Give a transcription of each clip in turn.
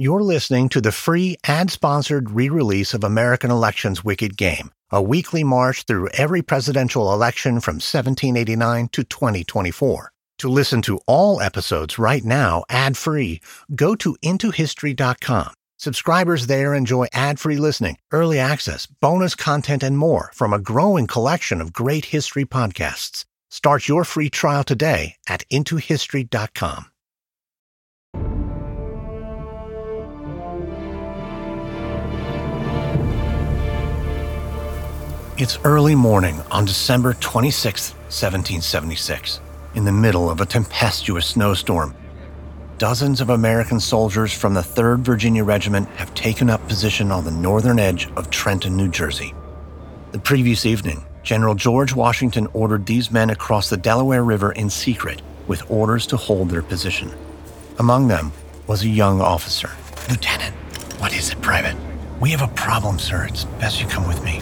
You're listening to the free ad sponsored re release of American Elections Wicked Game, a weekly march through every presidential election from 1789 to 2024. To listen to all episodes right now ad free, go to intohistory.com. Subscribers there enjoy ad free listening, early access, bonus content, and more from a growing collection of great history podcasts. Start your free trial today at intohistory.com. It's early morning on December 26, 1776, in the middle of a tempestuous snowstorm. Dozens of American soldiers from the 3rd Virginia Regiment have taken up position on the northern edge of Trenton, New Jersey. The previous evening, General George Washington ordered these men across the Delaware River in secret with orders to hold their position. Among them was a young officer. Lieutenant, what is it, Private? We have a problem, sir. It's best you come with me.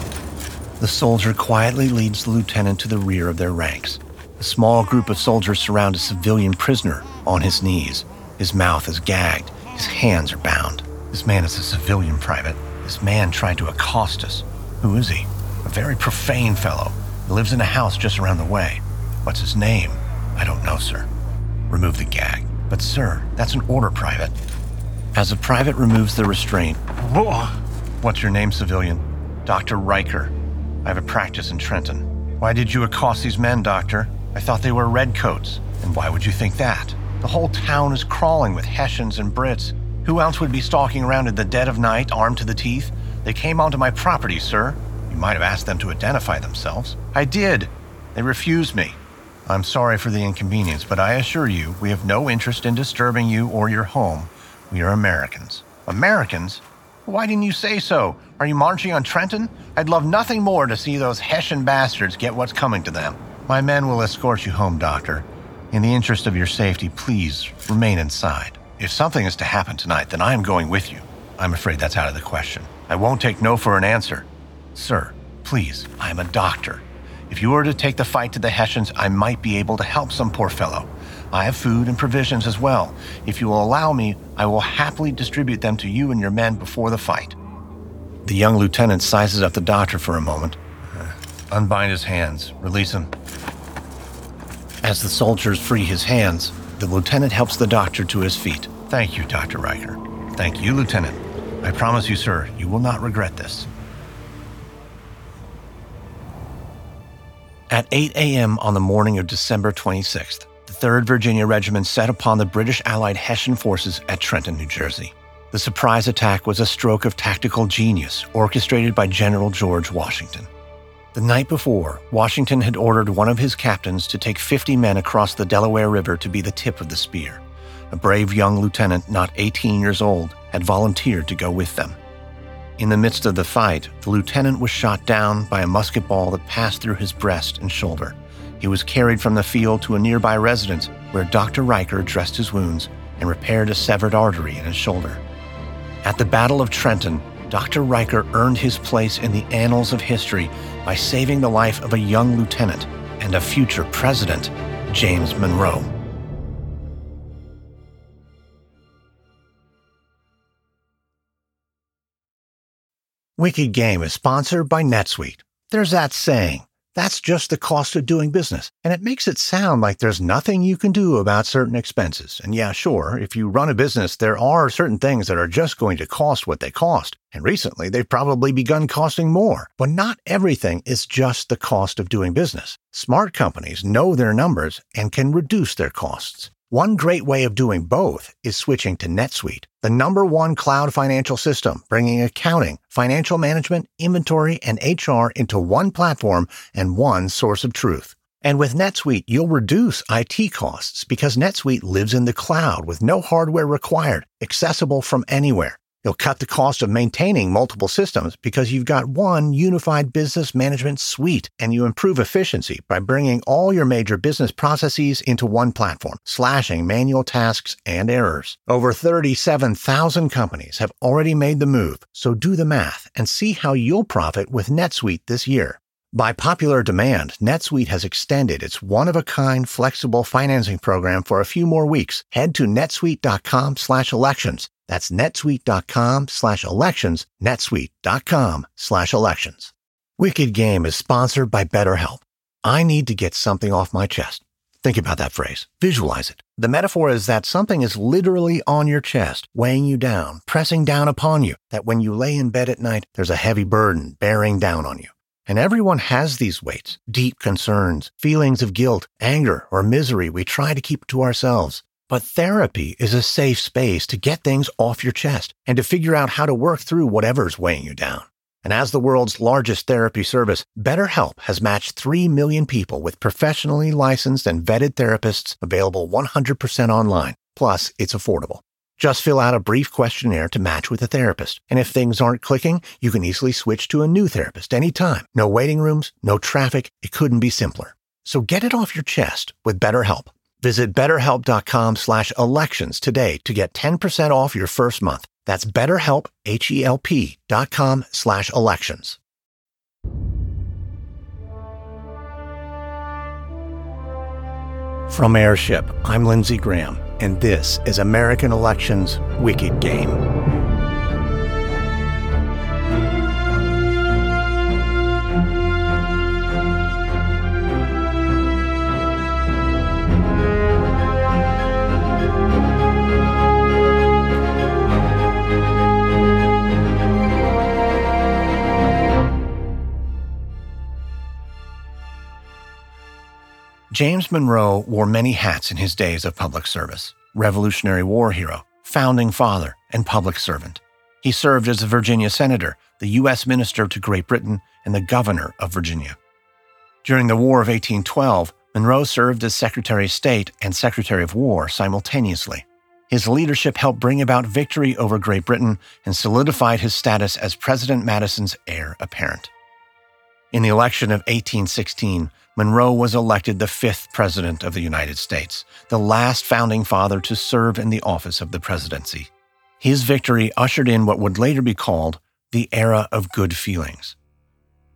The soldier quietly leads the lieutenant to the rear of their ranks. A small group of soldiers surround a civilian prisoner on his knees. His mouth is gagged, his hands are bound. This man is a civilian private. This man tried to accost us. Who is he? A very profane fellow. He lives in a house just around the way. What's his name? I don't know, sir. Remove the gag. But, sir, that's an order, Private. As the private removes the restraint, What's your name, civilian? Dr. Riker. I have a practice in Trenton. Why did you accost these men, Doctor? I thought they were redcoats. And why would you think that? The whole town is crawling with Hessians and Brits. Who else would be stalking around in the dead of night, armed to the teeth? They came onto my property, sir. You might have asked them to identify themselves. I did. They refused me. I'm sorry for the inconvenience, but I assure you, we have no interest in disturbing you or your home. We are Americans. Americans? Why didn't you say so? Are you marching on Trenton? I'd love nothing more to see those Hessian bastards get what's coming to them. My men will escort you home, Doctor. In the interest of your safety, please remain inside. If something is to happen tonight, then I am going with you. I'm afraid that's out of the question. I won't take no for an answer. Sir, please, I am a doctor. If you were to take the fight to the Hessians, I might be able to help some poor fellow. I have food and provisions as well. If you will allow me, I will happily distribute them to you and your men before the fight. The young lieutenant sizes up the doctor for a moment. Uh, unbind his hands, release him. As the soldiers free his hands, the lieutenant helps the doctor to his feet. Thank you, Dr. Riker. Thank you, Lieutenant. I promise you, sir, you will not regret this. At 8 a.m. on the morning of December 26th, the 3rd Virginia Regiment set upon the British Allied Hessian forces at Trenton, New Jersey. The surprise attack was a stroke of tactical genius orchestrated by General George Washington. The night before, Washington had ordered one of his captains to take 50 men across the Delaware River to be the tip of the spear. A brave young lieutenant, not 18 years old, had volunteered to go with them. In the midst of the fight, the lieutenant was shot down by a musket ball that passed through his breast and shoulder. He was carried from the field to a nearby residence where Dr. Riker dressed his wounds and repaired a severed artery in his shoulder. At the Battle of Trenton, Dr. Riker earned his place in the annals of history by saving the life of a young lieutenant and a future president, James Monroe. Wicked Game is sponsored by NetSuite. There's that saying, that's just the cost of doing business. And it makes it sound like there's nothing you can do about certain expenses. And yeah, sure, if you run a business, there are certain things that are just going to cost what they cost. And recently, they've probably begun costing more. But not everything is just the cost of doing business. Smart companies know their numbers and can reduce their costs. One great way of doing both is switching to NetSuite, the number one cloud financial system, bringing accounting, financial management, inventory, and HR into one platform and one source of truth. And with NetSuite, you'll reduce IT costs because NetSuite lives in the cloud with no hardware required, accessible from anywhere. You'll cut the cost of maintaining multiple systems because you've got one unified business management suite and you improve efficiency by bringing all your major business processes into one platform, slashing manual tasks and errors. Over 37,000 companies have already made the move, so do the math and see how you'll profit with NetSuite this year. By popular demand, NetSuite has extended its one-of-a-kind flexible financing program for a few more weeks. Head to netsuite.com/elections That's netsuite.com slash elections, netsuite.com slash elections. Wicked Game is sponsored by BetterHelp. I need to get something off my chest. Think about that phrase. Visualize it. The metaphor is that something is literally on your chest, weighing you down, pressing down upon you, that when you lay in bed at night, there's a heavy burden bearing down on you. And everyone has these weights, deep concerns, feelings of guilt, anger, or misery we try to keep to ourselves. But therapy is a safe space to get things off your chest and to figure out how to work through whatever's weighing you down. And as the world's largest therapy service, BetterHelp has matched 3 million people with professionally licensed and vetted therapists available 100% online. Plus, it's affordable. Just fill out a brief questionnaire to match with a therapist. And if things aren't clicking, you can easily switch to a new therapist anytime. No waiting rooms, no traffic. It couldn't be simpler. So get it off your chest with BetterHelp. Visit betterhelp.com slash elections today to get 10% off your first month. That's betterhelp, H-E-L-P dot com slash elections. From Airship, I'm Lindsay Graham, and this is American Elections Wicked Game. James Monroe wore many hats in his days of public service Revolutionary War hero, founding father, and public servant. He served as a Virginia senator, the U.S. minister to Great Britain, and the governor of Virginia. During the War of 1812, Monroe served as Secretary of State and Secretary of War simultaneously. His leadership helped bring about victory over Great Britain and solidified his status as President Madison's heir apparent. In the election of 1816, Monroe was elected the fifth President of the United States, the last founding father to serve in the office of the presidency. His victory ushered in what would later be called the era of good feelings.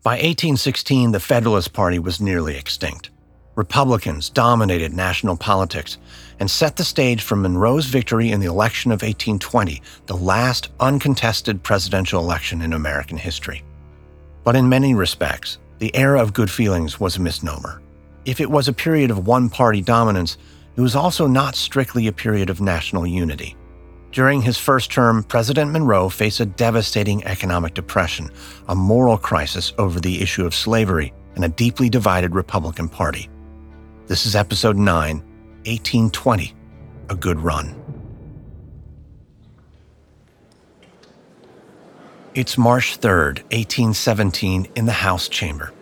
By 1816, the Federalist Party was nearly extinct. Republicans dominated national politics and set the stage for Monroe's victory in the election of 1820, the last uncontested presidential election in American history. But in many respects, the era of good feelings was a misnomer. If it was a period of one party dominance, it was also not strictly a period of national unity. During his first term, President Monroe faced a devastating economic depression, a moral crisis over the issue of slavery, and a deeply divided Republican Party. This is episode 9, 1820 A Good Run. It's March 3rd, 1817, in the House chamber.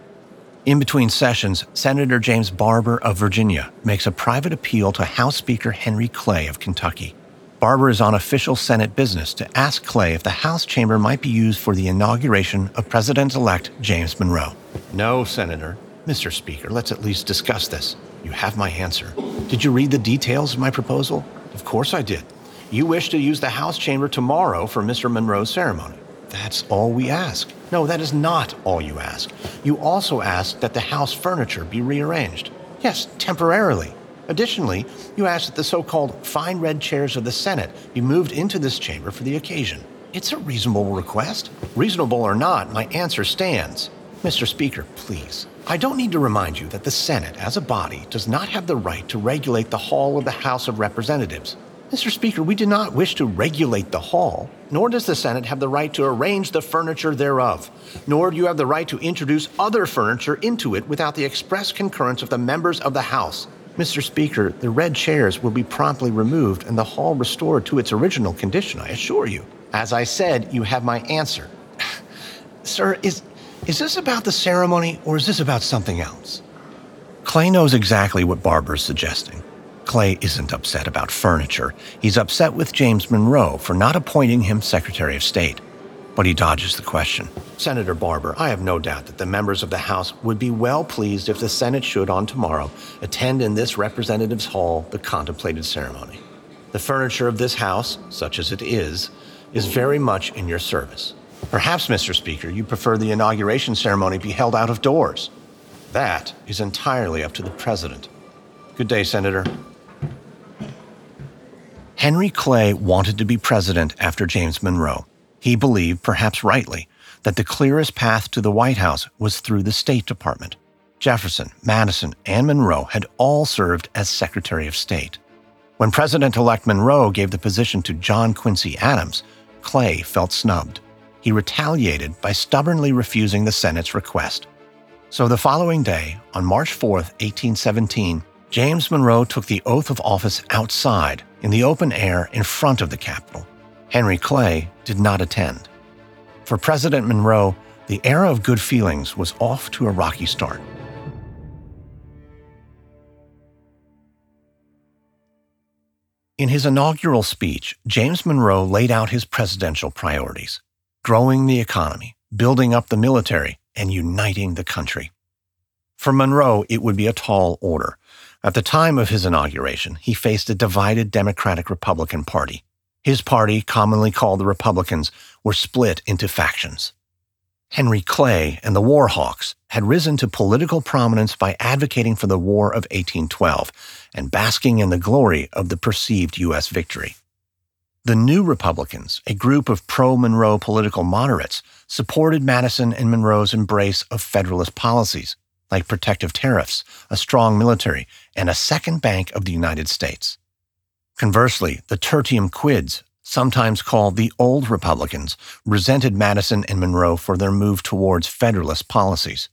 In between sessions, Senator James Barbour of Virginia makes a private appeal to House Speaker Henry Clay of Kentucky. Barbour is on official Senate business to ask Clay if the House chamber might be used for the inauguration of President elect James Monroe. No, Senator. Mr. Speaker, let's at least discuss this. You have my answer. Did you read the details of my proposal? Of course I did. You wish to use the House chamber tomorrow for Mr. Monroe's ceremony. That's all we ask. No, that is not all you ask. You also ask that the house furniture be rearranged. Yes, temporarily. Additionally, you ask that the so called fine red chairs of the Senate be moved into this chamber for the occasion. It's a reasonable request. Reasonable or not, my answer stands. Mr. Speaker, please. I don't need to remind you that the Senate, as a body, does not have the right to regulate the hall of the House of Representatives. Mr. Speaker, we do not wish to regulate the hall, nor does the Senate have the right to arrange the furniture thereof, nor do you have the right to introduce other furniture into it without the express concurrence of the members of the House. Mr. Speaker, the red chairs will be promptly removed and the hall restored to its original condition, I assure you. As I said, you have my answer. Sir, is, is this about the ceremony or is this about something else? Clay knows exactly what Barbour's suggesting. Clay isn't upset about furniture. He's upset with James Monroe for not appointing him Secretary of State. But he dodges the question. Senator Barbour, I have no doubt that the members of the House would be well pleased if the Senate should, on tomorrow, attend in this Representatives' Hall the contemplated ceremony. The furniture of this House, such as it is, is very much in your service. Perhaps, Mr. Speaker, you prefer the inauguration ceremony be held out of doors. That is entirely up to the President. Good day, Senator. Henry Clay wanted to be president after James Monroe. He believed, perhaps rightly, that the clearest path to the White House was through the State Department. Jefferson, Madison, and Monroe had all served as Secretary of State. When President elect Monroe gave the position to John Quincy Adams, Clay felt snubbed. He retaliated by stubbornly refusing the Senate's request. So the following day, on March 4, 1817, James Monroe took the oath of office outside in the open air in front of the Capitol. Henry Clay did not attend. For President Monroe, the era of good feelings was off to a rocky start. In his inaugural speech, James Monroe laid out his presidential priorities growing the economy, building up the military, and uniting the country. For Monroe, it would be a tall order. At the time of his inauguration, he faced a divided Democratic Republican Party. His party, commonly called the Republicans, were split into factions. Henry Clay and the War Hawks had risen to political prominence by advocating for the War of 1812 and basking in the glory of the perceived U.S. victory. The New Republicans, a group of pro Monroe political moderates, supported Madison and Monroe's embrace of Federalist policies, like protective tariffs, a strong military, and a second bank of the United States. Conversely, the tertium quids, sometimes called the Old Republicans, resented Madison and Monroe for their move towards Federalist policies.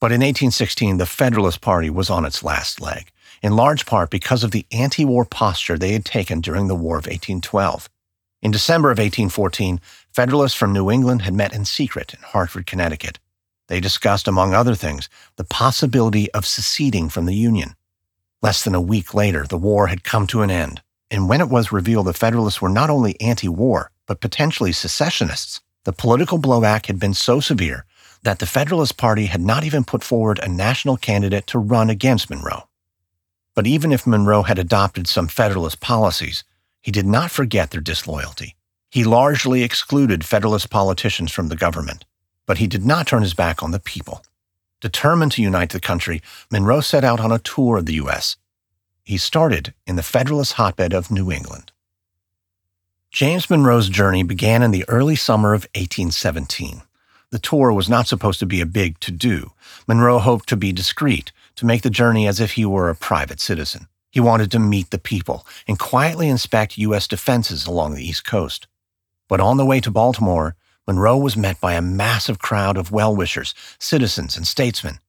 But in 1816, the Federalist Party was on its last leg, in large part because of the anti war posture they had taken during the War of 1812. In December of 1814, Federalists from New England had met in secret in Hartford, Connecticut. They discussed, among other things, the possibility of seceding from the Union. Less than a week later, the war had come to an end, and when it was revealed the Federalists were not only anti war, but potentially secessionists, the political blowback had been so severe that the Federalist Party had not even put forward a national candidate to run against Monroe. But even if Monroe had adopted some Federalist policies, he did not forget their disloyalty. He largely excluded Federalist politicians from the government, but he did not turn his back on the people. Determined to unite the country, Monroe set out on a tour of the U.S., he started in the Federalist hotbed of New England. James Monroe's journey began in the early summer of 1817. The tour was not supposed to be a big to do. Monroe hoped to be discreet, to make the journey as if he were a private citizen. He wanted to meet the people and quietly inspect U.S. defenses along the East Coast. But on the way to Baltimore, Monroe was met by a massive crowd of well wishers, citizens, and statesmen.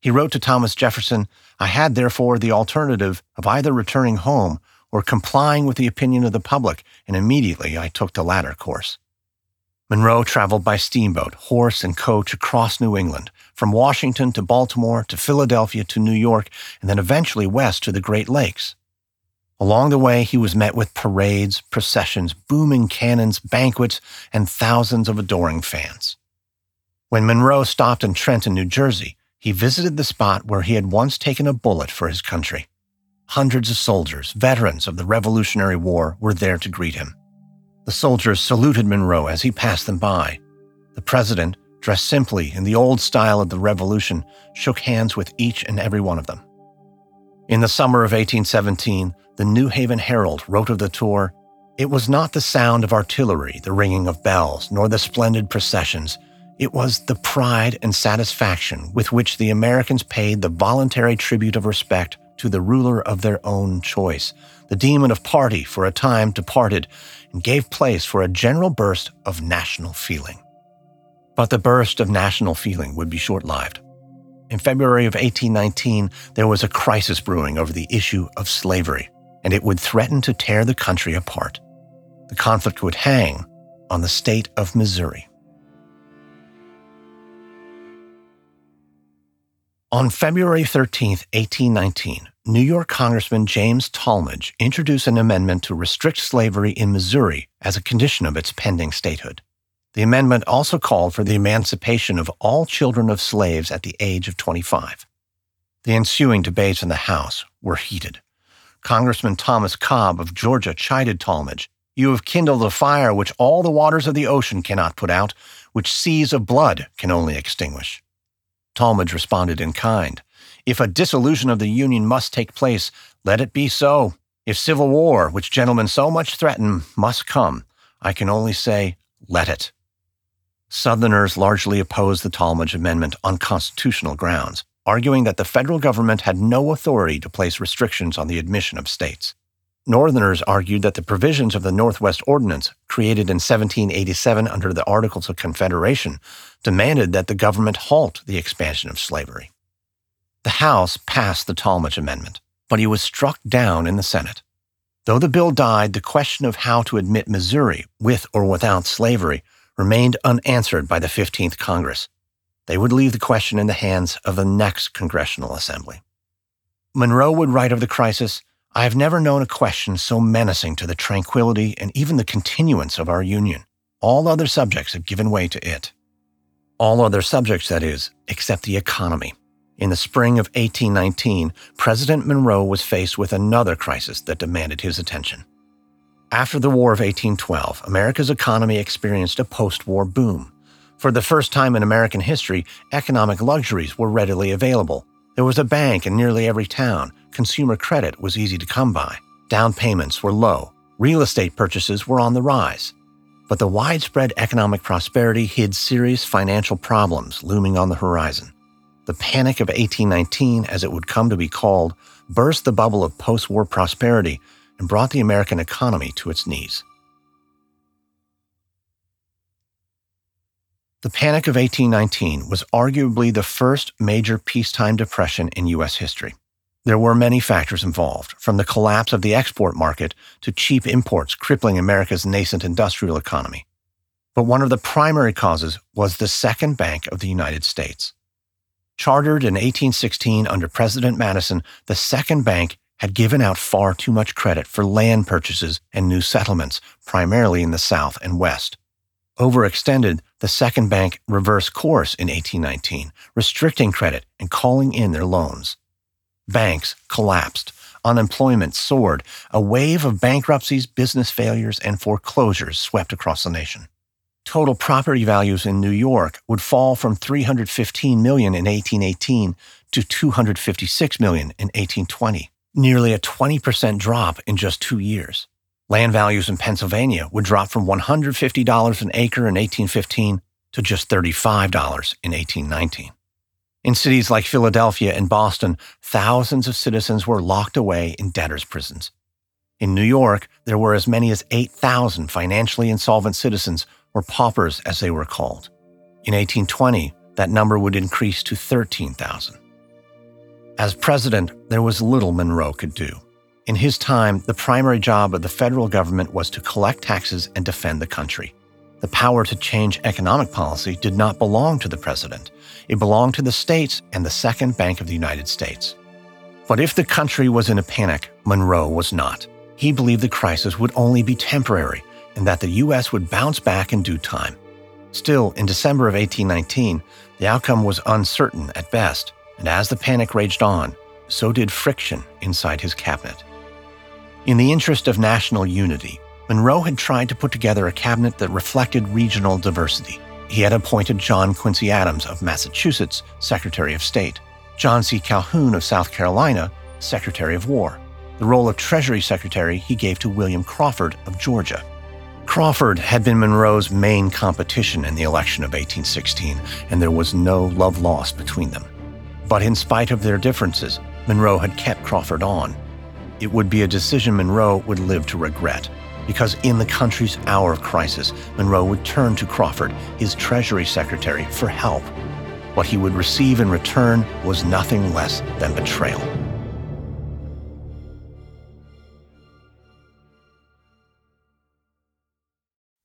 He wrote to Thomas Jefferson, I had therefore the alternative of either returning home or complying with the opinion of the public, and immediately I took the latter course. Monroe traveled by steamboat, horse, and coach across New England, from Washington to Baltimore to Philadelphia to New York, and then eventually west to the Great Lakes. Along the way, he was met with parades, processions, booming cannons, banquets, and thousands of adoring fans. When Monroe stopped in Trenton, New Jersey, he visited the spot where he had once taken a bullet for his country. Hundreds of soldiers, veterans of the Revolutionary War, were there to greet him. The soldiers saluted Monroe as he passed them by. The president, dressed simply in the old style of the Revolution, shook hands with each and every one of them. In the summer of 1817, the New Haven Herald wrote of the tour It was not the sound of artillery, the ringing of bells, nor the splendid processions it was the pride and satisfaction with which the Americans paid the voluntary tribute of respect to the ruler of their own choice. The demon of party for a time departed and gave place for a general burst of national feeling. But the burst of national feeling would be short lived. In February of 1819, there was a crisis brewing over the issue of slavery, and it would threaten to tear the country apart. The conflict would hang on the state of Missouri. On February 13, 1819, New York Congressman James Tallmadge introduced an amendment to restrict slavery in Missouri as a condition of its pending statehood. The amendment also called for the emancipation of all children of slaves at the age of 25. The ensuing debates in the House were heated. Congressman Thomas Cobb of Georgia chided Tallmadge You have kindled a fire which all the waters of the ocean cannot put out, which seas of blood can only extinguish. Tallmadge responded in kind. If a dissolution of the Union must take place, let it be so. If civil war, which gentlemen so much threaten, must come, I can only say, let it. Southerners largely opposed the Tallmadge Amendment on constitutional grounds, arguing that the federal government had no authority to place restrictions on the admission of states. Northerners argued that the provisions of the Northwest Ordinance, created in 1787 under the Articles of Confederation, demanded that the government halt the expansion of slavery. The House passed the Tallmadge Amendment, but he was struck down in the Senate. Though the bill died, the question of how to admit Missouri, with or without slavery, remained unanswered by the 15th Congress. They would leave the question in the hands of the next Congressional Assembly. Monroe would write of the crisis I have never known a question so menacing to the tranquility and even the continuance of our Union. All other subjects have given way to it. All other subjects, that is, except the economy. In the spring of 1819, President Monroe was faced with another crisis that demanded his attention. After the War of 1812, America's economy experienced a post war boom. For the first time in American history, economic luxuries were readily available. There was a bank in nearly every town, consumer credit was easy to come by, down payments were low, real estate purchases were on the rise. But the widespread economic prosperity hid serious financial problems looming on the horizon. The Panic of 1819, as it would come to be called, burst the bubble of post war prosperity and brought the American economy to its knees. The Panic of 1819 was arguably the first major peacetime depression in U.S. history. There were many factors involved, from the collapse of the export market to cheap imports crippling America's nascent industrial economy. But one of the primary causes was the Second Bank of the United States. Chartered in 1816 under President Madison, the Second Bank had given out far too much credit for land purchases and new settlements, primarily in the South and West. Overextended, the Second Bank reversed course in 1819, restricting credit and calling in their loans. Banks collapsed, unemployment soared, a wave of bankruptcies, business failures, and foreclosures swept across the nation. Total property values in New York would fall from 315 million in 1818 to 256 million in 1820 nearly a 20% drop in just two years. Land values in Pennsylvania would drop from $150 an acre in 1815 to just $35 in 1819. In cities like Philadelphia and Boston, thousands of citizens were locked away in debtors' prisons. In New York, there were as many as 8,000 financially insolvent citizens, or paupers as they were called. In 1820, that number would increase to 13,000. As president, there was little Monroe could do. In his time, the primary job of the federal government was to collect taxes and defend the country. The power to change economic policy did not belong to the president. It belonged to the states and the Second Bank of the United States. But if the country was in a panic, Monroe was not. He believed the crisis would only be temporary and that the U.S. would bounce back in due time. Still, in December of 1819, the outcome was uncertain at best and as the panic raged on, so did friction inside his cabinet. In the interest of national unity, Monroe had tried to put together a cabinet that reflected regional diversity. He had appointed John Quincy Adams of Massachusetts Secretary of State, John C. Calhoun of South Carolina Secretary of War. The role of Treasury Secretary he gave to William Crawford of Georgia. Crawford had been Monroe's main competition in the election of 1816, and there was no love lost between them. But in spite of their differences, Monroe had kept Crawford on. It would be a decision Monroe would live to regret, because in the country's hour of crisis, Monroe would turn to Crawford, his Treasury Secretary, for help. What he would receive in return was nothing less than betrayal.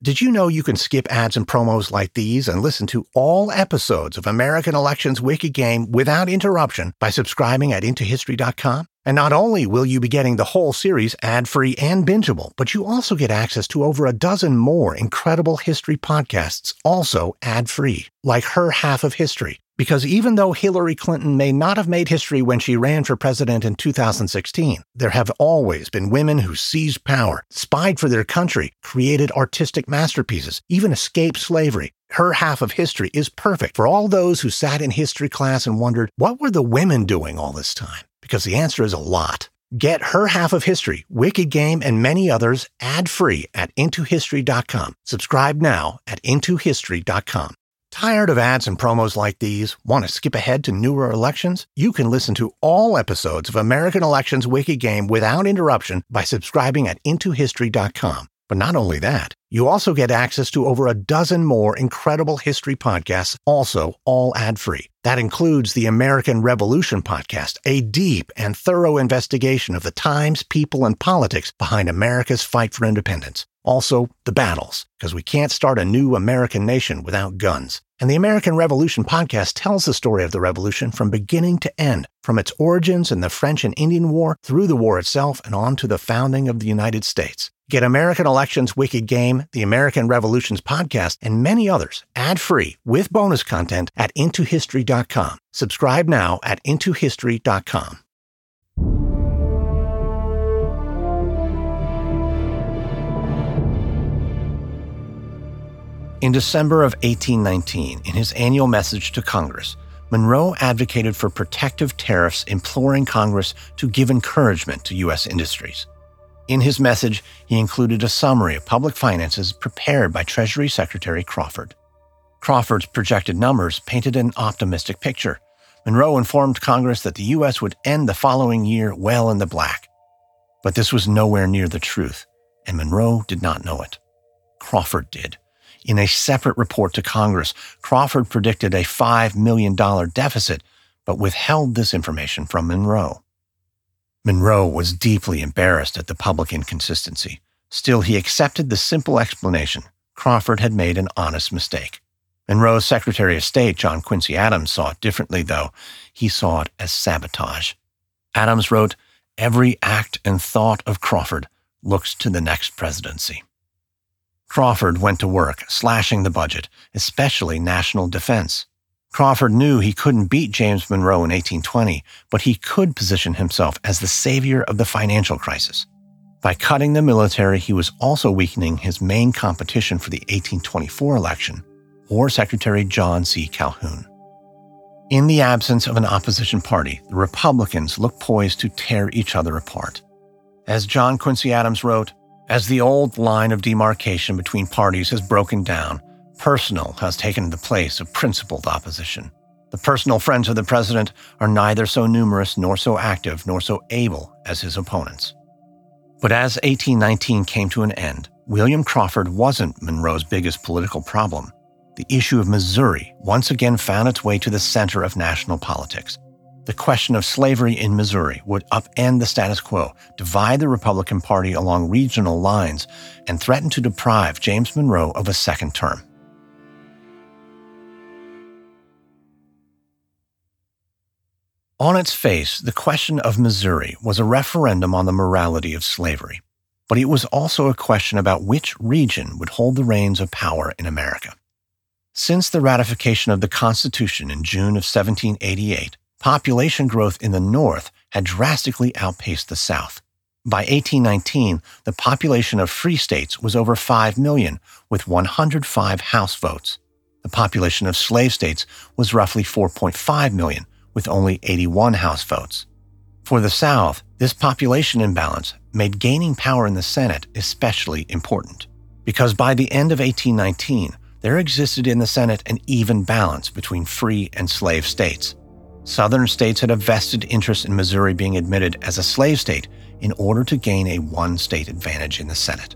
Did you know you can skip ads and promos like these and listen to all episodes of American Elections Wicked Game without interruption by subscribing at IntoHistory.com? And not only will you be getting the whole series ad free and bingeable, but you also get access to over a dozen more incredible history podcasts, also ad free, like Her Half of History because even though Hillary Clinton may not have made history when she ran for president in 2016, there have always been women who seized power, spied for their country, created artistic masterpieces, even escaped slavery. Her half of history is perfect for all those who sat in history class and wondered, what were the women doing all this time? Because the answer is a lot. Get her half of history, Wicked Game, and many others ad free at IntoHistory.com. Subscribe now at IntoHistory.com. Tired of ads and promos like these? Want to skip ahead to newer elections? You can listen to all episodes of American Elections Wicked Game without interruption by subscribing at IntoHistory.com. But not only that, you also get access to over a dozen more incredible history podcasts, also all ad free. That includes the American Revolution podcast, a deep and thorough investigation of the times, people, and politics behind America's fight for independence. Also, the battles, because we can't start a new American nation without guns. And the American Revolution podcast tells the story of the revolution from beginning to end, from its origins in the French and Indian War through the war itself and on to the founding of the United States. Get American Elections Wicked Game, the American Revolutions podcast, and many others ad-free with bonus content at intohistory.com. Subscribe now at intohistory.com. In December of 1819, in his annual message to Congress, Monroe advocated for protective tariffs, imploring Congress to give encouragement to U.S. industries. In his message, he included a summary of public finances prepared by Treasury Secretary Crawford. Crawford's projected numbers painted an optimistic picture. Monroe informed Congress that the U.S. would end the following year well in the black. But this was nowhere near the truth, and Monroe did not know it. Crawford did. In a separate report to Congress, Crawford predicted a $5 million deficit, but withheld this information from Monroe. Monroe was deeply embarrassed at the public inconsistency. Still, he accepted the simple explanation Crawford had made an honest mistake. Monroe's Secretary of State, John Quincy Adams, saw it differently, though. He saw it as sabotage. Adams wrote, Every act and thought of Crawford looks to the next presidency. Crawford went to work, slashing the budget, especially national defense. Crawford knew he couldn't beat James Monroe in 1820, but he could position himself as the savior of the financial crisis. By cutting the military, he was also weakening his main competition for the 1824 election, War Secretary John C. Calhoun. In the absence of an opposition party, the Republicans looked poised to tear each other apart. As John Quincy Adams wrote, as the old line of demarcation between parties has broken down, Personal has taken the place of principled opposition. The personal friends of the president are neither so numerous nor so active nor so able as his opponents. But as 1819 came to an end, William Crawford wasn't Monroe's biggest political problem. The issue of Missouri once again found its way to the center of national politics. The question of slavery in Missouri would upend the status quo, divide the Republican Party along regional lines, and threaten to deprive James Monroe of a second term. On its face, the question of Missouri was a referendum on the morality of slavery, but it was also a question about which region would hold the reins of power in America. Since the ratification of the Constitution in June of 1788, population growth in the North had drastically outpaced the South. By 1819, the population of free states was over 5 million, with 105 House votes. The population of slave states was roughly 4.5 million, with only 81 House votes. For the South, this population imbalance made gaining power in the Senate especially important, because by the end of 1819, there existed in the Senate an even balance between free and slave states. Southern states had a vested interest in Missouri being admitted as a slave state in order to gain a one state advantage in the Senate.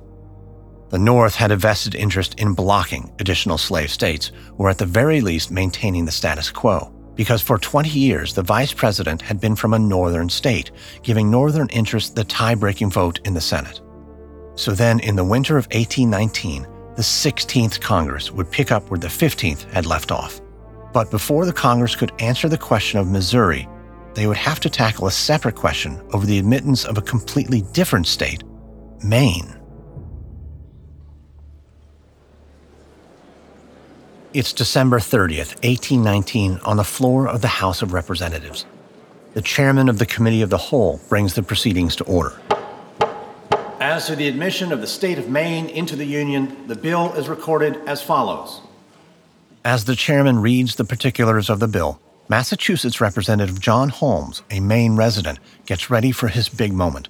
The North had a vested interest in blocking additional slave states, or at the very least maintaining the status quo because for 20 years the vice president had been from a northern state, giving northern interests the tie breaking vote in the Senate. So then, in the winter of 1819, the 16th Congress would pick up where the 15th had left off. But before the Congress could answer the question of Missouri, they would have to tackle a separate question over the admittance of a completely different state, Maine. It's December 30th, 1819, on the floor of the House of Representatives. The chairman of the Committee of the Whole brings the proceedings to order. As to the admission of the state of Maine into the Union, the bill is recorded as follows. As the chairman reads the particulars of the bill, Massachusetts Representative John Holmes, a Maine resident, gets ready for his big moment.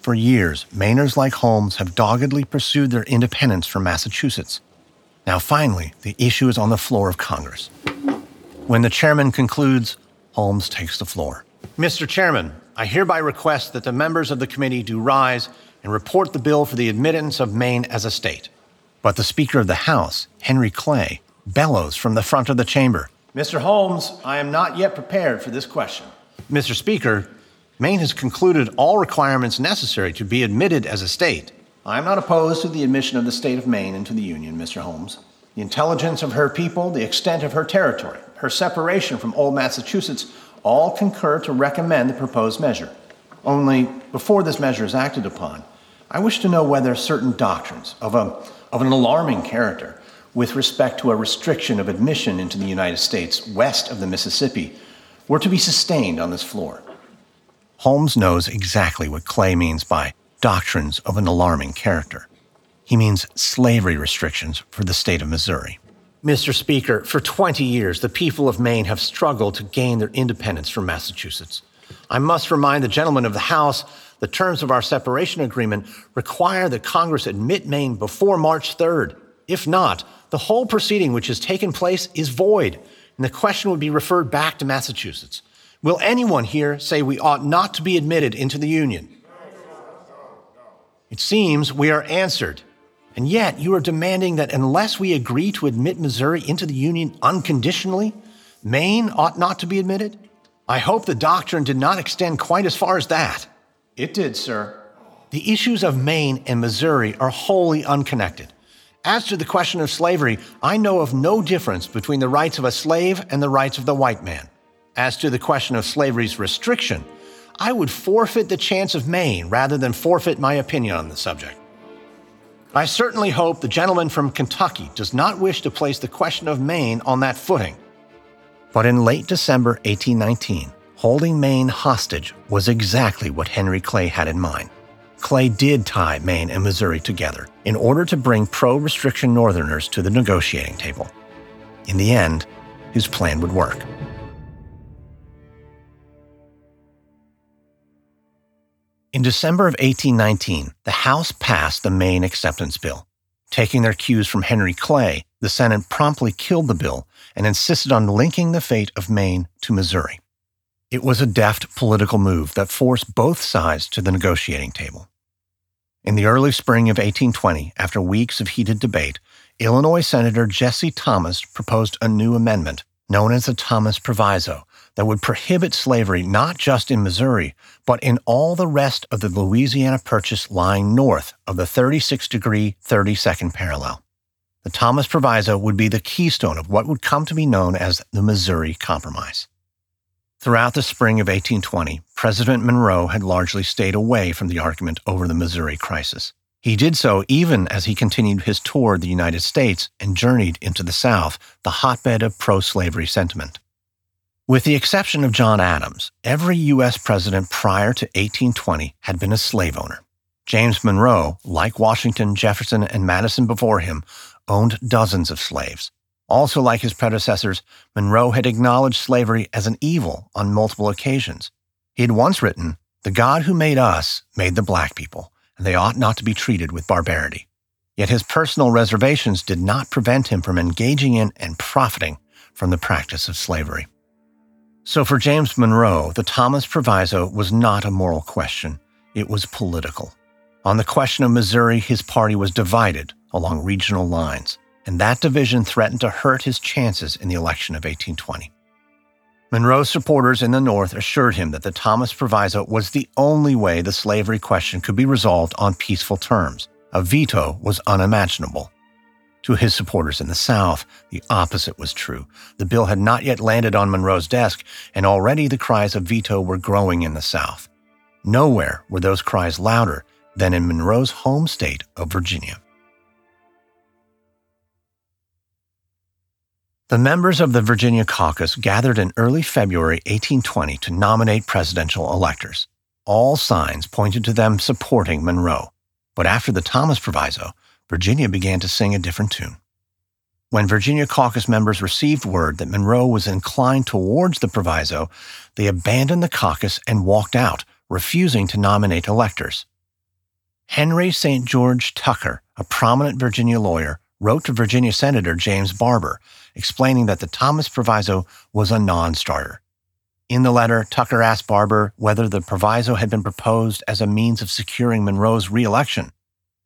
For years, Mainers like Holmes have doggedly pursued their independence from Massachusetts. Now, finally, the issue is on the floor of Congress. When the chairman concludes, Holmes takes the floor. Mr. Chairman, I hereby request that the members of the committee do rise and report the bill for the admittance of Maine as a state. But the Speaker of the House, Henry Clay, bellows from the front of the chamber Mr. Holmes, I am not yet prepared for this question. Mr. Speaker, Maine has concluded all requirements necessary to be admitted as a state. I am not opposed to the admission of the state of Maine into the Union, Mr. Holmes. The intelligence of her people, the extent of her territory, her separation from old Massachusetts all concur to recommend the proposed measure. Only, before this measure is acted upon, I wish to know whether certain doctrines of, a, of an alarming character with respect to a restriction of admission into the United States west of the Mississippi were to be sustained on this floor. Holmes knows exactly what Clay means by doctrines of an alarming character. He means slavery restrictions for the state of Missouri. Mr. Speaker, for 20 years, the people of Maine have struggled to gain their independence from Massachusetts. I must remind the gentlemen of the House the terms of our separation agreement require that Congress admit Maine before March 3rd. If not, the whole proceeding which has taken place is void, and the question would be referred back to Massachusetts. Will anyone here say we ought not to be admitted into the Union? It seems we are answered. And yet, you are demanding that unless we agree to admit Missouri into the Union unconditionally, Maine ought not to be admitted? I hope the doctrine did not extend quite as far as that. It did, sir. The issues of Maine and Missouri are wholly unconnected. As to the question of slavery, I know of no difference between the rights of a slave and the rights of the white man. As to the question of slavery's restriction, I would forfeit the chance of Maine rather than forfeit my opinion on the subject. I certainly hope the gentleman from Kentucky does not wish to place the question of Maine on that footing. But in late December 1819, holding Maine hostage was exactly what Henry Clay had in mind. Clay did tie Maine and Missouri together in order to bring pro restriction Northerners to the negotiating table. In the end, his plan would work. In December of 1819, the House passed the Maine Acceptance Bill. Taking their cues from Henry Clay, the Senate promptly killed the bill and insisted on linking the fate of Maine to Missouri. It was a deft political move that forced both sides to the negotiating table. In the early spring of 1820, after weeks of heated debate, Illinois Senator Jesse Thomas proposed a new amendment known as the Thomas Proviso that would prohibit slavery not just in Missouri, but in all the rest of the Louisiana Purchase lying north of the 36 degree 32nd parallel. The Thomas Proviso would be the keystone of what would come to be known as the Missouri Compromise. Throughout the spring of 1820, President Monroe had largely stayed away from the argument over the Missouri crisis. He did so even as he continued his tour of the United States and journeyed into the South, the hotbed of pro slavery sentiment. With the exception of John Adams, every U.S. president prior to 1820 had been a slave owner. James Monroe, like Washington, Jefferson, and Madison before him, owned dozens of slaves. Also, like his predecessors, Monroe had acknowledged slavery as an evil on multiple occasions. He had once written, The God who made us made the black people, and they ought not to be treated with barbarity. Yet his personal reservations did not prevent him from engaging in and profiting from the practice of slavery. So for James Monroe, the Thomas Proviso was not a moral question, it was political. On the question of Missouri, his party was divided along regional lines and that division threatened to hurt his chances in the election of 1820. Monroe's supporters in the North assured him that the Thomas Proviso was the only way the slavery question could be resolved on peaceful terms. A veto was unimaginable. To his supporters in the South, the opposite was true. The bill had not yet landed on Monroe's desk, and already the cries of veto were growing in the South. Nowhere were those cries louder than in Monroe's home state of Virginia. The members of the Virginia caucus gathered in early February 1820 to nominate presidential electors. All signs pointed to them supporting Monroe. But after the Thomas Proviso, Virginia began to sing a different tune. When Virginia caucus members received word that Monroe was inclined towards the proviso, they abandoned the caucus and walked out, refusing to nominate electors. Henry St. George Tucker, a prominent Virginia lawyer, wrote to Virginia Senator James Barbour, explaining that the Thomas proviso was a non starter. In the letter, Tucker asked Barbour whether the proviso had been proposed as a means of securing Monroe's reelection.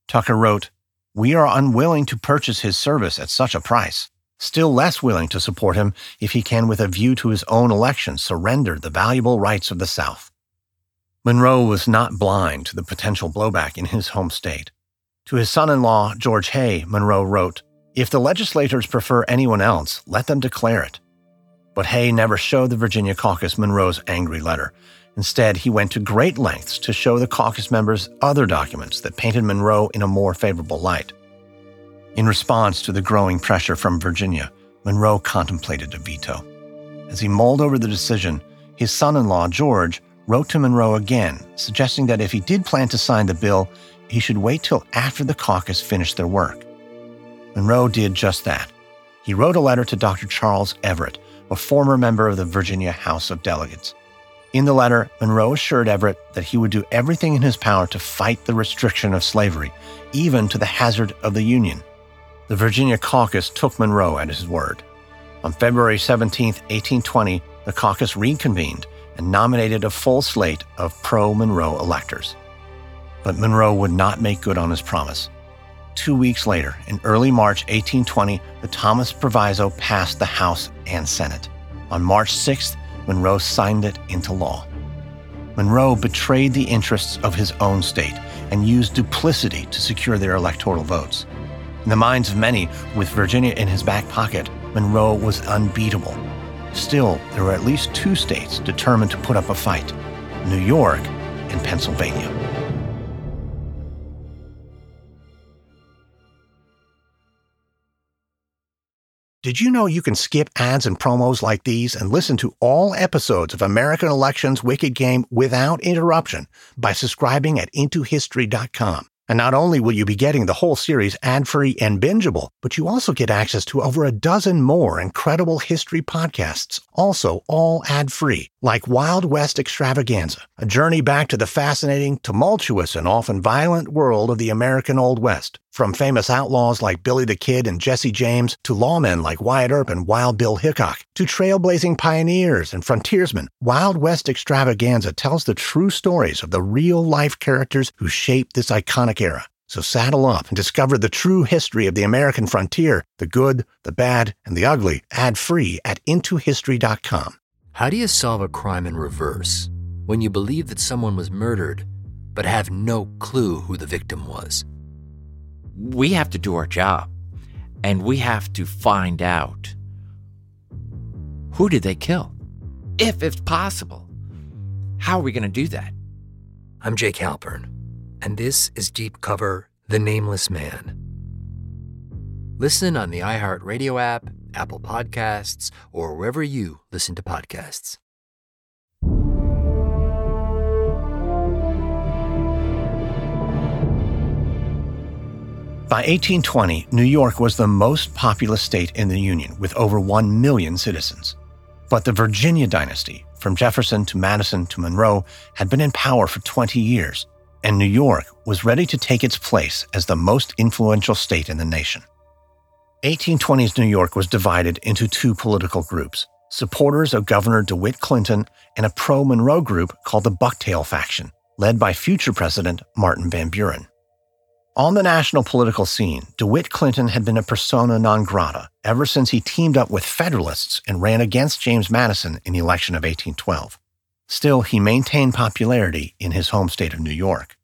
Tucker wrote, we are unwilling to purchase his service at such a price, still less willing to support him if he can, with a view to his own election, surrender the valuable rights of the South. Monroe was not blind to the potential blowback in his home state. To his son in law, George Hay, Monroe wrote, If the legislators prefer anyone else, let them declare it. But Hay never showed the Virginia caucus Monroe's angry letter, Instead, he went to great lengths to show the caucus members other documents that painted Monroe in a more favorable light. In response to the growing pressure from Virginia, Monroe contemplated a veto. As he mulled over the decision, his son in law, George, wrote to Monroe again, suggesting that if he did plan to sign the bill, he should wait till after the caucus finished their work. Monroe did just that. He wrote a letter to Dr. Charles Everett, a former member of the Virginia House of Delegates. In the letter, Monroe assured Everett that he would do everything in his power to fight the restriction of slavery, even to the hazard of the Union. The Virginia caucus took Monroe at his word. On February 17, 1820, the caucus reconvened and nominated a full slate of pro Monroe electors. But Monroe would not make good on his promise. Two weeks later, in early March 1820, the Thomas Proviso passed the House and Senate. On March 6th, Monroe signed it into law. Monroe betrayed the interests of his own state and used duplicity to secure their electoral votes. In the minds of many, with Virginia in his back pocket, Monroe was unbeatable. Still, there were at least two states determined to put up a fight New York and Pennsylvania. Did you know you can skip ads and promos like these and listen to all episodes of American Elections Wicked Game without interruption by subscribing at IntoHistory.com? And not only will you be getting the whole series ad free and bingeable, but you also get access to over a dozen more incredible history podcasts, also all ad free, like Wild West Extravaganza, a journey back to the fascinating, tumultuous, and often violent world of the American Old West. From famous outlaws like Billy the Kid and Jesse James to lawmen like Wyatt Earp and Wild Bill Hickok to trailblazing pioneers and frontiersmen, Wild West Extravaganza tells the true stories of the real life characters who shaped this iconic era. So saddle up and discover the true history of the American frontier, the good, the bad, and the ugly, ad free at IntoHistory.com. How do you solve a crime in reverse when you believe that someone was murdered but have no clue who the victim was? We have to do our job and we have to find out who did they kill. If it's possible how are we going to do that? I'm jake halpern and this is deep cover the nameless man. Listen on the iheartradio app apple podcasts or wherever you listen to podcasts By 1820, New York was the most populous state in the Union, with over 1 million citizens. But the Virginia dynasty, from Jefferson to Madison to Monroe, had been in power for 20 years, and New York was ready to take its place as the most influential state in the nation. 1820s New York was divided into two political groups supporters of Governor DeWitt Clinton and a pro Monroe group called the Bucktail faction, led by future President Martin Van Buren. On the national political scene, DeWitt Clinton had been a persona non grata ever since he teamed up with Federalists and ran against James Madison in the election of 1812. Still, he maintained popularity in his home state of New York.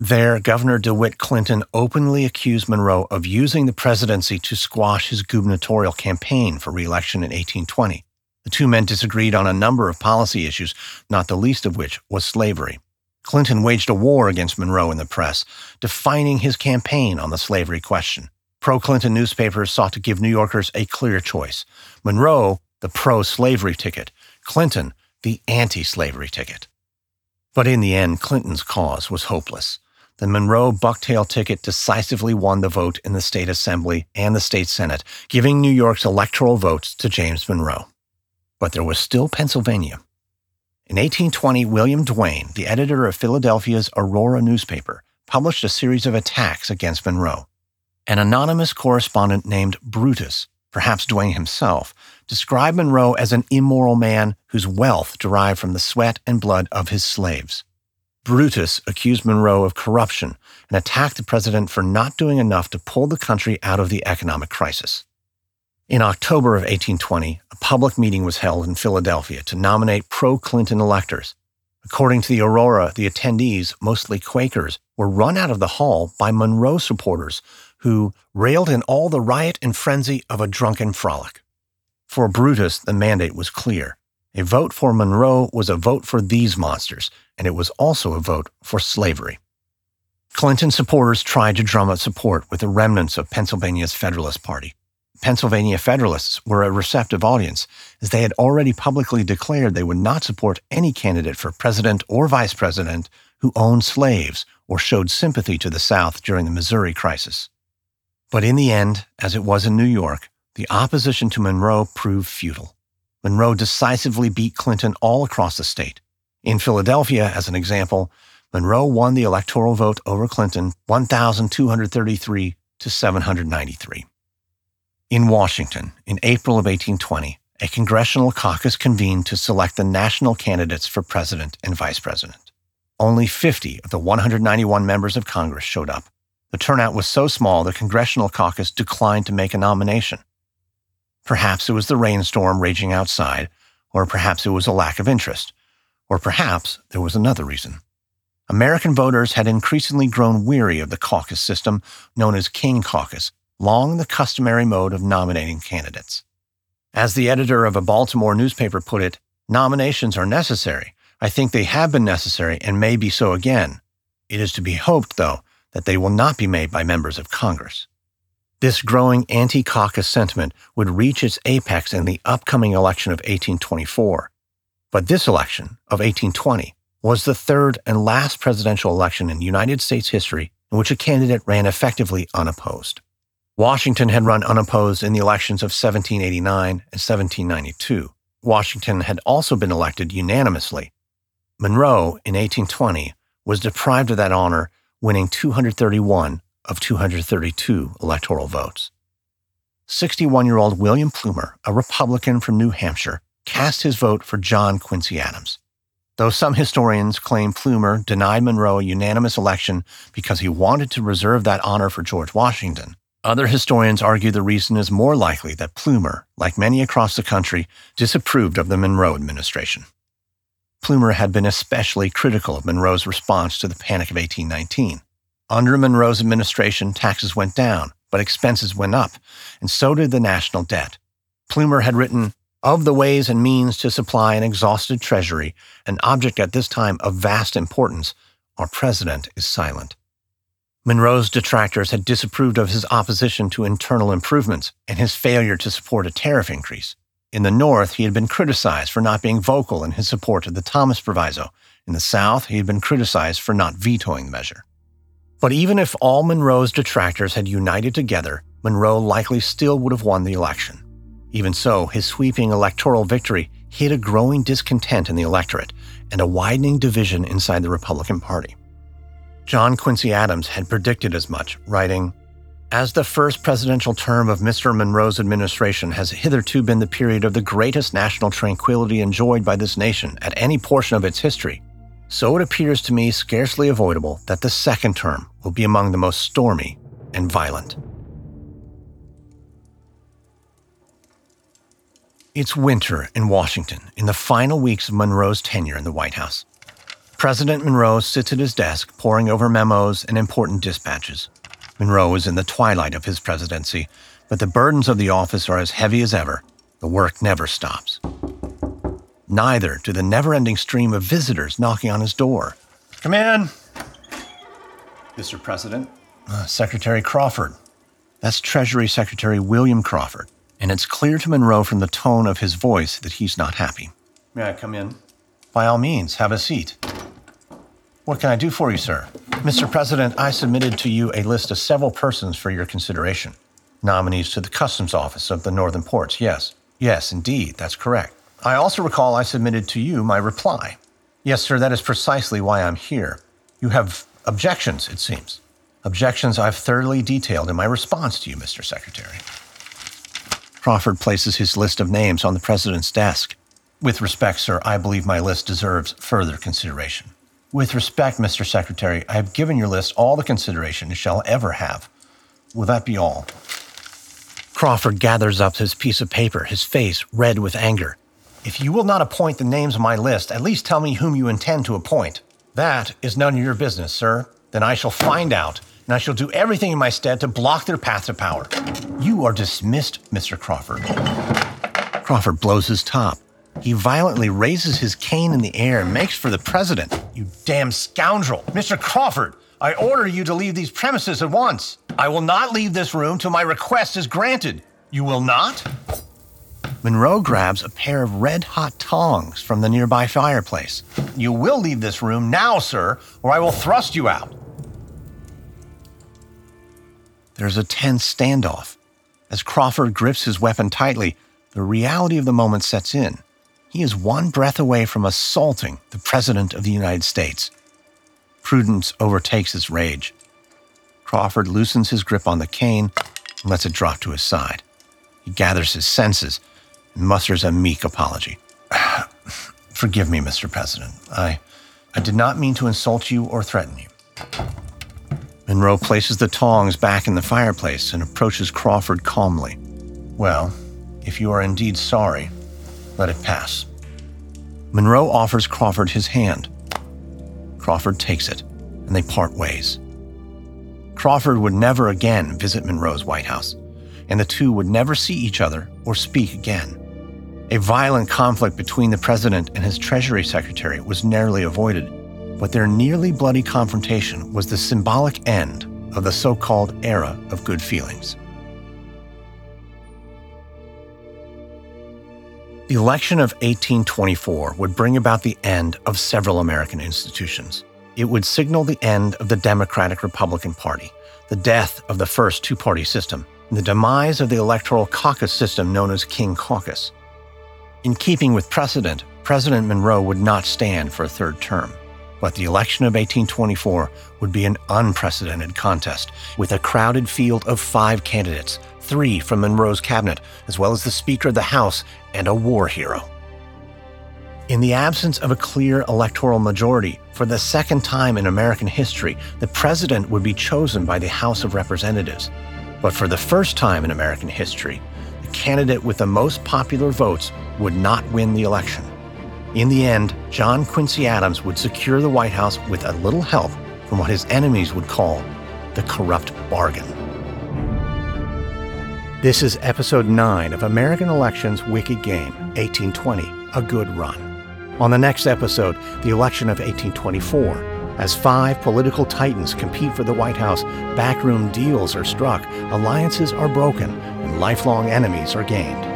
There, Governor DeWitt Clinton openly accused Monroe of using the presidency to squash his gubernatorial campaign for reelection in 1820. The two men disagreed on a number of policy issues, not the least of which was slavery. Clinton waged a war against Monroe in the press, defining his campaign on the slavery question. Pro Clinton newspapers sought to give New Yorkers a clear choice Monroe, the pro slavery ticket, Clinton, the anti slavery ticket. But in the end, Clinton's cause was hopeless. the Monroe Bucktail ticket decisively won the vote in the state assembly and the state senate, giving New York's electoral votes to James Monroe. But there was still Pennsylvania. In 1820, William Duane, the editor of Philadelphia's Aurora newspaper, published a series of attacks against Monroe. An anonymous correspondent named Brutus, perhaps Duane himself, described Monroe as an immoral man whose wealth derived from the sweat and blood of his slaves. Brutus accused Monroe of corruption and attacked the president for not doing enough to pull the country out of the economic crisis. In October of 1820, a public meeting was held in Philadelphia to nominate pro Clinton electors. According to the Aurora, the attendees, mostly Quakers, were run out of the hall by Monroe supporters who railed in all the riot and frenzy of a drunken frolic. For Brutus, the mandate was clear. A vote for Monroe was a vote for these monsters, and it was also a vote for slavery. Clinton supporters tried to drum up support with the remnants of Pennsylvania's Federalist Party. Pennsylvania Federalists were a receptive audience, as they had already publicly declared they would not support any candidate for president or vice president who owned slaves or showed sympathy to the South during the Missouri crisis. But in the end, as it was in New York, the opposition to Monroe proved futile. Monroe decisively beat Clinton all across the state. In Philadelphia, as an example, Monroe won the electoral vote over Clinton 1,233 to 793. In Washington, in April of 1820, a congressional caucus convened to select the national candidates for president and vice president. Only 50 of the 191 members of Congress showed up. The turnout was so small the Congressional Caucus declined to make a nomination. Perhaps it was the rainstorm raging outside, or perhaps it was a lack of interest, or perhaps there was another reason. American voters had increasingly grown weary of the caucus system known as King Caucus, long the customary mode of nominating candidates. As the editor of a Baltimore newspaper put it, nominations are necessary. I think they have been necessary and may be so again. It is to be hoped, though, that they will not be made by members of Congress. This growing anti caucus sentiment would reach its apex in the upcoming election of 1824. But this election of 1820 was the third and last presidential election in United States history in which a candidate ran effectively unopposed. Washington had run unopposed in the elections of 1789 and 1792. Washington had also been elected unanimously. Monroe, in 1820, was deprived of that honor winning 231 of 232 electoral votes. 61 year old William Plumer, a Republican from New Hampshire, cast his vote for John Quincy Adams. Though some historians claim Plumer denied Monroe a unanimous election because he wanted to reserve that honor for George Washington, other historians argue the reason is more likely that Plumer, like many across the country, disapproved of the Monroe administration. Plumer had been especially critical of Monroe's response to the Panic of 1819. Under Monroe's administration, taxes went down, but expenses went up, and so did the national debt. Plumer had written, Of the ways and means to supply an exhausted treasury, an object at this time of vast importance, our president is silent. Monroe's detractors had disapproved of his opposition to internal improvements and his failure to support a tariff increase. In the North, he had been criticized for not being vocal in his support of the Thomas Proviso. In the South, he had been criticized for not vetoing the measure. But even if all Monroe's detractors had united together, Monroe likely still would have won the election. Even so, his sweeping electoral victory hid a growing discontent in the electorate and a widening division inside the Republican Party. John Quincy Adams had predicted as much, writing, as the first presidential term of Mr. Monroe's administration has hitherto been the period of the greatest national tranquility enjoyed by this nation at any portion of its history, so it appears to me scarcely avoidable that the second term will be among the most stormy and violent. It's winter in Washington in the final weeks of Monroe's tenure in the White House. President Monroe sits at his desk poring over memos and important dispatches. Monroe is in the twilight of his presidency, but the burdens of the office are as heavy as ever. The work never stops. Neither do the never ending stream of visitors knocking on his door. Come in. Mr. President. Uh, Secretary Crawford. That's Treasury Secretary William Crawford, and it's clear to Monroe from the tone of his voice that he's not happy. May I come in? By all means, have a seat. What can I do for you, sir? Mr. President, I submitted to you a list of several persons for your consideration. Nominees to the Customs Office of the Northern Ports, yes. Yes, indeed, that's correct. I also recall I submitted to you my reply. Yes, sir, that is precisely why I'm here. You have objections, it seems. Objections I've thoroughly detailed in my response to you, Mr. Secretary. Crawford places his list of names on the President's desk. With respect, sir, I believe my list deserves further consideration. With respect, Mr. Secretary, I have given your list all the consideration it shall ever have. Will that be all? Crawford gathers up his piece of paper, his face red with anger. If you will not appoint the names on my list, at least tell me whom you intend to appoint. That is none of your business, sir. Then I shall find out, and I shall do everything in my stead to block their path to power. You are dismissed, Mr. Crawford. Crawford blows his top. He violently raises his cane in the air and makes for the president. You damn scoundrel! Mr. Crawford, I order you to leave these premises at once. I will not leave this room till my request is granted. You will not? Monroe grabs a pair of red hot tongs from the nearby fireplace. You will leave this room now, sir, or I will thrust you out. There's a tense standoff. As Crawford grips his weapon tightly, the reality of the moment sets in. He is one breath away from assaulting the President of the United States. Prudence overtakes his rage. Crawford loosens his grip on the cane and lets it drop to his side. He gathers his senses and musters a meek apology. Forgive me, Mr. President. I, I did not mean to insult you or threaten you. Monroe places the tongs back in the fireplace and approaches Crawford calmly. Well, if you are indeed sorry, let it pass. Monroe offers Crawford his hand. Crawford takes it, and they part ways. Crawford would never again visit Monroe's White House, and the two would never see each other or speak again. A violent conflict between the president and his Treasury Secretary was narrowly avoided, but their nearly bloody confrontation was the symbolic end of the so called era of good feelings. The election of 1824 would bring about the end of several American institutions. It would signal the end of the Democratic Republican Party, the death of the first two party system, and the demise of the electoral caucus system known as King Caucus. In keeping with precedent, President Monroe would not stand for a third term. But the election of 1824 would be an unprecedented contest, with a crowded field of five candidates three from Monroe's cabinet, as well as the Speaker of the House and a war hero. In the absence of a clear electoral majority, for the second time in American history, the president would be chosen by the House of Representatives. But for the first time in American history, the candidate with the most popular votes would not win the election. In the end, John Quincy Adams would secure the White House with a little help from what his enemies would call the corrupt bargain. This is episode 9 of American Elections Wicked Game, 1820, A Good Run. On the next episode, the election of 1824. As five political titans compete for the White House, backroom deals are struck, alliances are broken, and lifelong enemies are gained.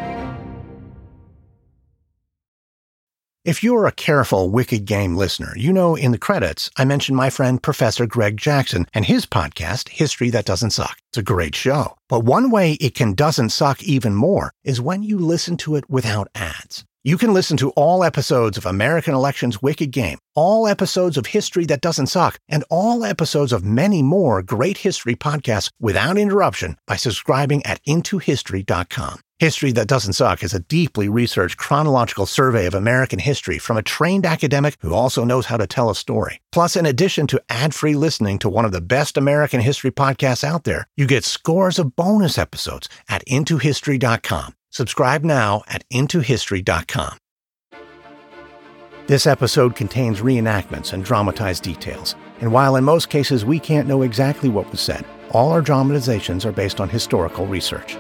If you're a careful Wicked Game listener, you know in the credits I mentioned my friend Professor Greg Jackson and his podcast, History That Doesn't Suck. It's a great show. But one way it can doesn't suck even more is when you listen to it without ads. You can listen to all episodes of American Elections Wicked Game, all episodes of History That Doesn't Suck, and all episodes of many more great history podcasts without interruption by subscribing at intohistory.com. History That Doesn't Suck is a deeply researched chronological survey of American history from a trained academic who also knows how to tell a story. Plus, in addition to ad free listening to one of the best American history podcasts out there, you get scores of bonus episodes at intohistory.com. Subscribe now at intohistory.com. This episode contains reenactments and dramatized details, and while in most cases we can't know exactly what was said, all our dramatizations are based on historical research.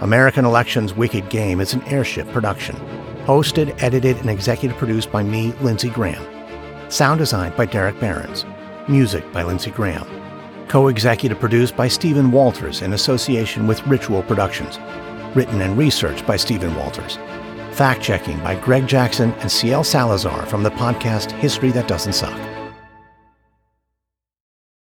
American Elections Wicked Game is an airship production. Hosted, edited, and executive produced by me, Lindsay Graham. Sound designed by Derek Behrens. Music by Lindsay Graham. Co executive produced by Stephen Walters in association with Ritual Productions. Written and researched by Stephen Walters. Fact checking by Greg Jackson and CL Salazar from the podcast History That Doesn't Suck.